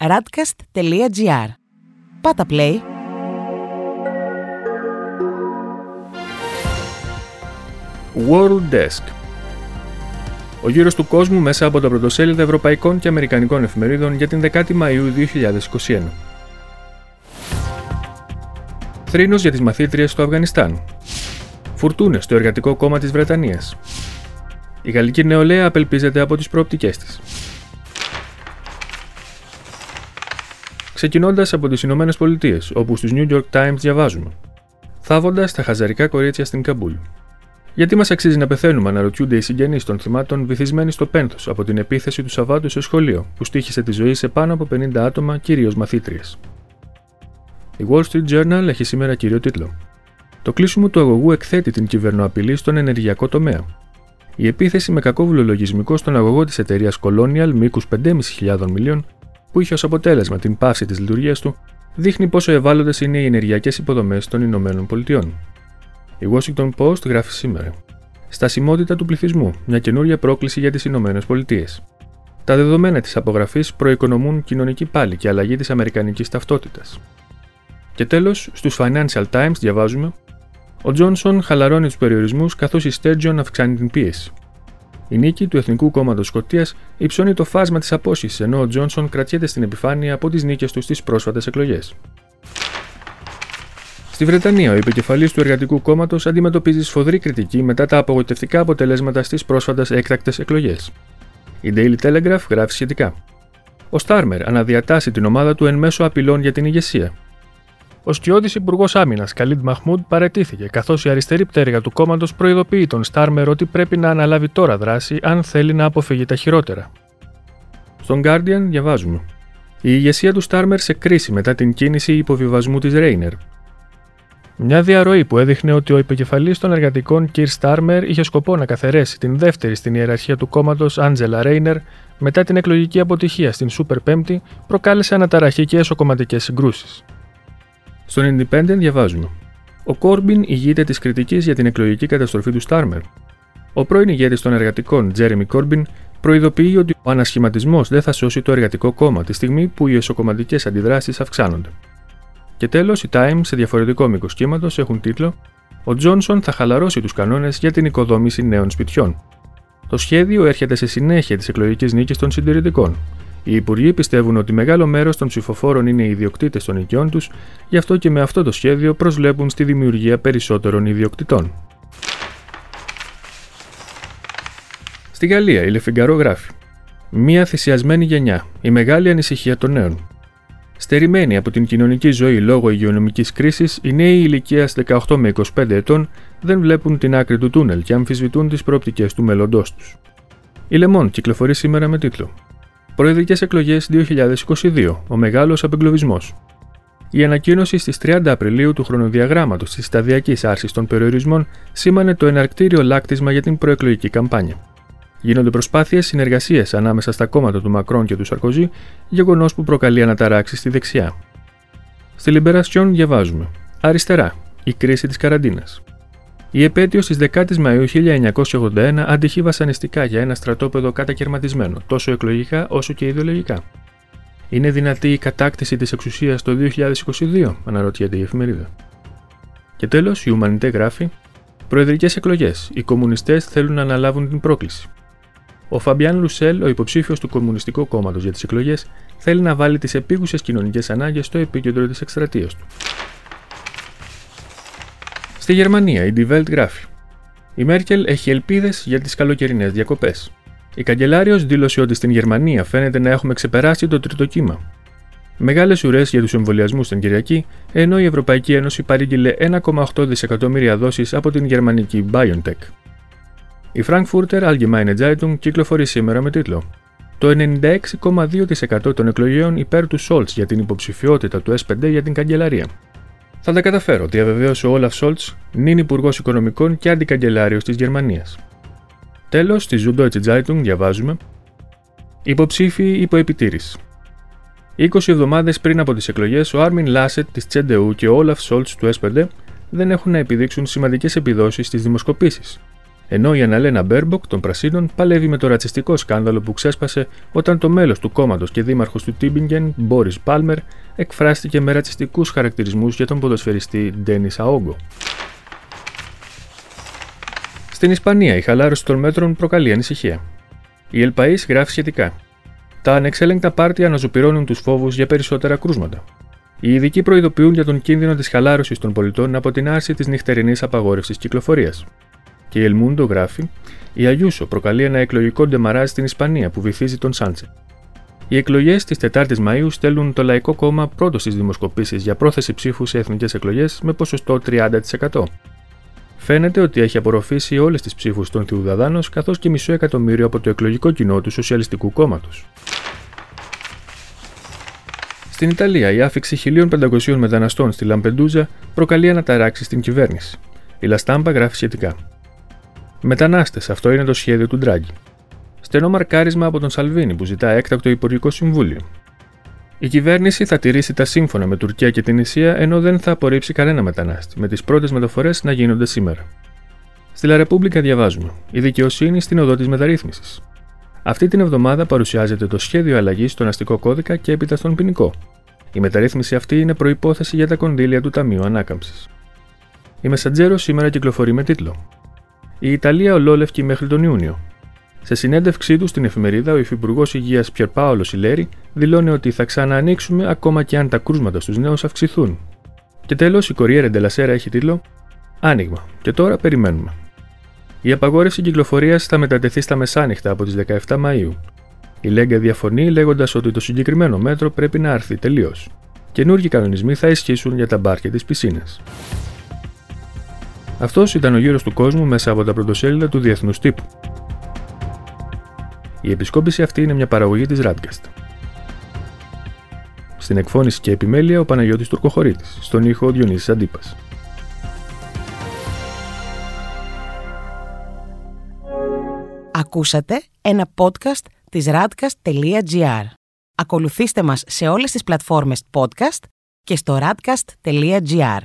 radcast.gr. Πάτα play. World Desk Ο γύρος του κόσμου μέσα από τα πρωτοσέλιδα ευρωπαϊκών και αμερικανικών εφημερίδων για την 10η Μαΐου 2021. Θρήνος για τις μαθήτριες στο Αφγανιστάν. Φουρτούνες στο Εργατικό Κόμμα της Βρετανίας. Η γαλλική νεολαία απελπίζεται από τις προοπτικές της. Ξεκινώντας από τις Ηνωμένες Πολιτείες, όπου στους New York Times διαβάζουμε. Θάβοντας τα χαζαρικά κορίτσια στην Καμπούλ. Γιατί μας αξίζει να πεθαίνουμε, αναρωτιούνται οι συγγενείς των θυμάτων βυθισμένοι στο πένθος από την επίθεση του Σαββάτου σε σχολείο, που στήχησε τη ζωή σε πάνω από 50 άτομα, κυρίως μαθήτριες. Η Wall Street Journal έχει σήμερα κύριο τίτλο. Το κλείσιμο του αγωγού εκθέτει την κυβερνοαπειλή στον ενεργειακό τομέα. Η επίθεση με κακόβουλο λογισμικό στον αγωγό της εταιρείας Colonial μήκους 5.500 μιλίων που είχε ως αποτέλεσμα την πάυση της λειτουργίας του, δείχνει πόσο ευάλωτες είναι οι ενεργειακές υποδομές των Ηνωμένων Πολιτειών. Η Washington Post γράφει σήμερα. Στασιμότητα του πληθυσμού, μια καινούρια πρόκληση για τις Ηνωμένες Πολιτείες. Τα δεδομένα της απογραφής προοικονομούν κοινωνική πάλη και αλλαγή της αμερικανικής ταυτότητας. Και τέλος, στους Financial Times διαβάζουμε: Ο Τζόνσον χαλαρώνει τους περιορισμούς καθώς η Sturgeon αυξάνει την πίεση. Η νίκη του Εθνικού Κόμματος Σκωτία υψώνει το φάσμα της απόσυση, ενώ ο Τζόνσον κρατιέται στην επιφάνεια από τις νίκες του στις πρόσφατες εκλογές. Στη Βρετανία, ο επικεφαλής του Εργατικού Κόμματος αντιμετωπίζει σφοδρή κριτική μετά τα απογοητευτικά αποτελέσματα στις πρόσφατες έκτακτες εκλογές. Η Daily Telegraph γράφει σχετικά. Ο Στάρμερ αναδιατάσσει την ομάδα του εν μέσω απειλών για την ηγεσία, ο σκιώδης Υπουργός Άμυνας Καλίντ Μαχμούντ παρετήθηκε, καθώς η αριστερή πτέρυγα του κόμματος προειδοποιεί τον Στάρμερ ότι πρέπει να αναλάβει τώρα δράση αν θέλει να αποφύγει τα χειρότερα. Στον Guardian διαβάζουμε. Η ηγεσία του Στάρμερ σε κρίση μετά την κίνηση υποβιβασμού της Ρέινερ. Μια διαρροή που έδειχνε ότι ο επικεφαλής των εργατικών Κυρ Στάρμερ είχε σκοπό να καθαρέσει την δεύτερη στην ιεραρχία του κόμματος Άντζελα Ρέινερ μετά την εκλογική αποτυχία στην Σούπερ Πέμπτη προκάλεσε αναταραχή και εσωκομματικέ συγκρούσεις. Στον Independent διαβάζουμε. Ο Κόρμπιν ηγείται της κριτικής για την εκλογική καταστροφή του Στάρμερ. Ο πρώην ηγέτης των εργατικών, Τζέρεμι Κόρμπιν, προειδοποιεί ότι ο ανασχηματισμός δεν θα σώσει το εργατικό κόμμα τη στιγμή που οι εσωκομματικές αντιδράσεις αυξάνονται. Και τέλος, οι Times σε διαφορετικό μήκος κύματος έχουν τίτλο Ο Τζόνσον θα χαλαρώσει τους κανόνες για την οικοδόμηση νέων σπιτιών. Το σχέδιο έρχεται σε συνέχεια της εκλογικής νίκης των συντηρητικών, οι υπουργοί πιστεύουν ότι μεγάλο μέρος των ψηφοφόρων είναι οι ιδιοκτήτες των οικειών τους, γι' αυτό και με αυτό το σχέδιο προσβλέπουν στη δημιουργία περισσότερων ιδιοκτητών. Στη Γαλλία, η Λεφιγκαρό γράφει: Μία θυσιασμένη γενιά, η μεγάλη ανησυχία των νέων. Στερημένοι από την κοινωνική ζωή λόγω υγειονομικής κρίσης, οι νέοι ηλικία 18 με 25 ετών δεν βλέπουν την άκρη του τούνελ και αμφισβητούν τις προοπτικές του μέλλοντός τους. Η Λεμόν κυκλοφορεί σήμερα με τίτλο Προεδρικές εκλογές 2022, ο μεγάλος απεγκλωβισμός. Η ανακοίνωση στις 30 Απριλίου του χρονοδιαγράμματος της σταδιακής άρσης των περιορισμών σήμανε το εναρκτήριο λάκτισμα για την προεκλογική καμπάνια. Γίνονται προσπάθειες συνεργασίας ανάμεσα στα κόμματα του Μακρόν και του Σαρκοζή, γεγονός που προκαλεί αναταράξει στη δεξιά. Στη Λιμπερασιόν διαβάζουμε. Αριστερά. Η κρίση της καραντίνας. Η επέτειος της 10η Μαου 1981 αντυχεί βασανιστικά για ένα στρατόπεδο κατακαιρματισμένο, τόσο εκλογικά όσο και ιδεολογικά. Είναι δυνατή η κατάκτηση της εξουσίας το 2022, αναρωτιέται η εφημερίδα. Και τέλος, η Ουμανιτέ γράφει: Προεδρικές εκλογές. Οι κομμουνιστές θέλουν να αναλάβουν την πρόκληση. Ο Φαμπιάν Λουσέλ, ο υποψήφιος του Κομμουνιστικού Κόμματος για τις εκλογές, θέλει να βάλει τις επίγουσες κοινωνικές ανάγκες στο επίκεντρο της εκστρατείας του. Στη Γερμανία, η Die Welt γράφει: Η Μέρκελ έχει ελπίδες για τις καλοκαιρινές διακοπές. Η καγκελάριος δήλωσε ότι στην Γερμανία φαίνεται να έχουμε ξεπεράσει το τρίτο κύμα. Μεγάλες ουρές για τους εμβολιασμούς στην Κυριακή, ενώ η Ευρωπαϊκή Ένωση παρήγγειλε 1,8 δισεκατομμύρια δόσεις από την γερμανική BioNTech. Η Frankfurter Allgemeine Zeitung κυκλοφορεί σήμερα με τίτλο Το 96,2% των εκλογέων υπέρ του Σόλτς για την υποψηφιότητα του S5 για την καγκελαρία. Θα τα καταφέρω, διαβεβαίωσε ο Όλαφ Σόλτς, νυν Υπουργός Οικονομικών και Αντικαγκελάριος της Γερμανίας. Τέλος, στη Süddeutsche Zeitung διαβάζουμε Υποψήφοι υπό επιτήρηση. 20 εβδομάδες πριν από τις εκλογές, ο Άρμιν Λάσετ της CDU και ο Όλαφ Σόλτς του SPD δεν έχουν να επιδείξουν σημαντικές επιδόσεις στις δημοσκοπήσεις. ενώ η Αναλένα Μπέρμποκ των Πρασίνων παλεύει με το ρατσιστικό σκάνδαλο που ξέσπασε όταν το μέλος του κόμματος και δήμαρχος του Τίμπιγγεν, Μπόρις Πάλμερ, εκφράστηκε με ρατσιστικούς χαρακτηρισμούς για τον ποδοσφαιριστή Ντένις Αόγκο. Στην Ισπανία, η χαλάρωση των μέτρων προκαλεί ανησυχία. Η Ελπαή γράφει σχετικά. Τα ανεξέλεγκτα πάρτια αναζωπυρώνουν τους φόβους για περισσότερα κρούσματα. Οι ειδικοί προειδοποιούν για τον κίνδυνο της χαλάρωσης των πολιτών από την άρση της νυχτερινής απαγόρευσης κυκλοφορίας. Και η Ελμούντο γράφει: Η Αγιούσο προκαλεί ένα εκλογικό ντεμαράζ στην Ισπανία που βυθίζει τον Σάντσε. Οι εκλογές της 4η Μαου στέλνουν το Λαϊκό Κόμμα πρώτο στις δημοσκοπήσεις για πρόθεση ψήφου σε εθνικές εκλογές με ποσοστό 30%. Φαίνεται ότι έχει απορροφήσει όλες τις ψήφους των Θιουδαδάνο καθώς και μισό εκατομμύριο από το εκλογικό κοινό του Σοσιαλιστικού Κόμματος. Στην Ιταλία, η άφηξη 1.500 μεταναστών στη Λαμπεντούζα προκαλεί αναταράξει στην κυβέρνηση. Η Λαστάμπα γράφει σχετικά. Μετανάστες, αυτό είναι το σχέδιο του Ντράγκη. Στενό μαρκάρισμα από τον Σαλβίνη που ζητά έκτακτο Υπουργικό Συμβούλιο. Η κυβέρνηση θα τηρήσει τα σύμφωνα με Τουρκία και την Ισία ενώ δεν θα απορρίψει κανένα μετανάστη, με τις πρώτες μεταφορές να γίνονται σήμερα. Στη Λαρεπούμπλικα διαβάζουμε: Η δικαιοσύνη στην οδό της μεταρρύθμισης. Αυτή την εβδομάδα παρουσιάζεται το σχέδιο αλλαγής στον αστικό κώδικα και έπειτα στον ποινικό. Η μεταρρύθμιση αυτή είναι προπόθεση για τα κονδύλια του Ταμείου Ανάκαμψης. Η Μεσαντζέρο σήμερα κυκλοφορεί με τίτλο Η Ιταλία ολόλευκη μέχρι τον Ιούνιο. Σε συνέντευξή του στην εφημερίδα, ο Υφυπουργός Υγείας Πιερπάολο Σιλέρη δηλώνει ότι θα ξαναανοίξουμε ακόμα και αν τα κρούσματα στους νέους αυξηθούν. Και τέλος, η Κοριέρα Ντελασέρα έχει τίτλο Άνοιγμα. Και τώρα περιμένουμε. Η απαγόρευση κυκλοφορίας θα μετατεθεί στα μεσάνυχτα από τις 17 Μαου. Η Λέγκα διαφωνεί λέγοντας ότι το συγκεκριμένο μέτρο πρέπει να έρθει τελείως. Καινούργιοι κανονισμοί θα ισχύσουν για τα μπάρ και τις πισίνες. Αυτός ήταν ο γύρος του κόσμου μέσα από τα πρωτοσέλιδα του Διεθνούς Τύπου. Η επισκόπηση αυτή είναι μια παραγωγή της Radcast. Στην εκφώνηση και επιμέλεια ο Παναγιώτης Τουρκοχωρήτης, στον ήχο ο Διονύσης Αντίπας. Ακούσατε ένα podcast της radcast.gr. Ακολουθήστε μας σε όλες τις πλατφόρμες podcast και στο radcast.gr.